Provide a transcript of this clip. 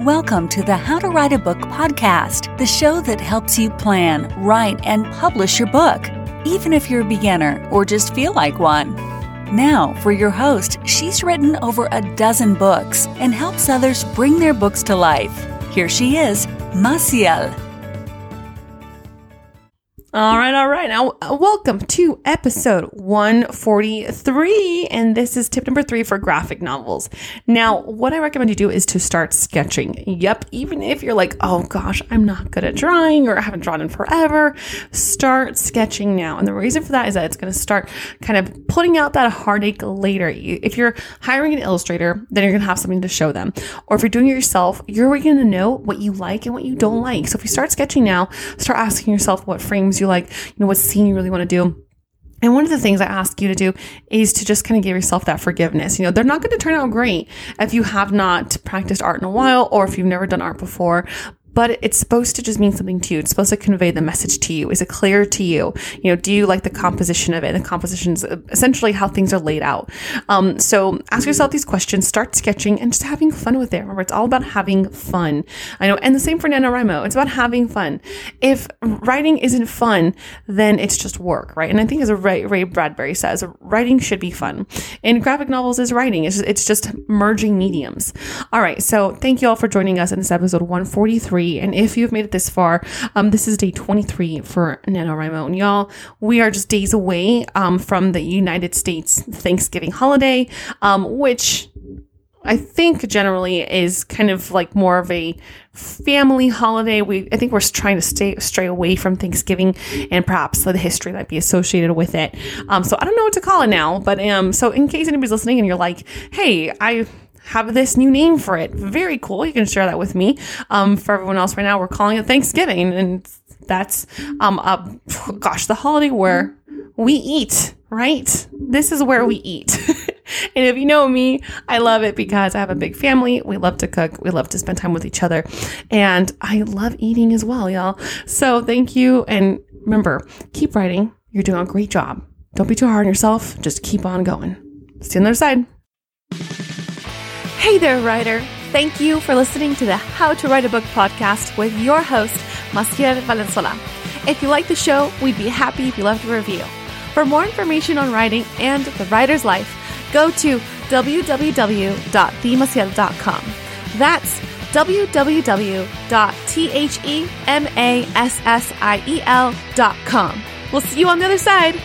Welcome to the How to Write a Book podcast, the show that helps you plan, write, and publish your book, even if you're a beginner or just feel like one. Now, for your host, she's written over a dozen books and helps others bring their books to life. Here she is, Maciel. All right, all right. Now, uh, welcome to episode 143. And this is tip number three for graphic novels. Now, what I recommend you do is to start sketching. Yep, even if you're like, oh gosh, I'm not good at drawing or I haven't drawn in forever, start sketching now. And the reason for that is that it's going to start kind of putting out that heartache later. If you're hiring an illustrator, then you're going to have something to show them. Or if you're doing it yourself, you're going to know what you like and what you don't like. So if you start sketching now, start asking yourself what frames you like, you know, what scene you really want to do. And one of the things I ask you to do is to just kind of give yourself that forgiveness. You know, they're not going to turn out great if you have not practiced art in a while or if you've never done art before but it's supposed to just mean something to you. It's supposed to convey the message to you. Is it clear to you? You know, do you like the composition of it? The composition is essentially how things are laid out. Um, so ask yourself these questions, start sketching and just having fun with it. Remember, it's all about having fun. I know, and the same for NaNoWriMo. It's about having fun. If writing isn't fun, then it's just work, right? And I think as Ray, Ray Bradbury says, writing should be fun. And graphic novels is writing. It's just, it's just merging mediums. All right. So thank you all for joining us in this episode 143 and if you've made it this far, um, this is day 23 for NaNoWriMo. And y'all, we are just days away um, from the United States Thanksgiving holiday, um, which I think generally is kind of like more of a family holiday. We I think we're trying to stay stray away from Thanksgiving and perhaps the history that be associated with it. Um, so I don't know what to call it now, but um, so in case anybody's listening and you're like, hey, I have this new name for it. Very cool. You can share that with me. Um, for everyone else right now, we're calling it Thanksgiving. And that's, um, a, gosh, the holiday where we eat, right? This is where we eat. and if you know me, I love it because I have a big family. We love to cook. We love to spend time with each other. And I love eating as well, y'all. So thank you. And remember, keep writing. You're doing a great job. Don't be too hard on yourself. Just keep on going. See you on the other side. Hey there, writer. Thank you for listening to the How to Write a Book podcast with your host, Maciel Valenzuela. If you like the show, we'd be happy if you left a review. For more information on writing and the writer's life, go to www.themaciel.com. That's www.themassiel.com. We'll see you on the other side.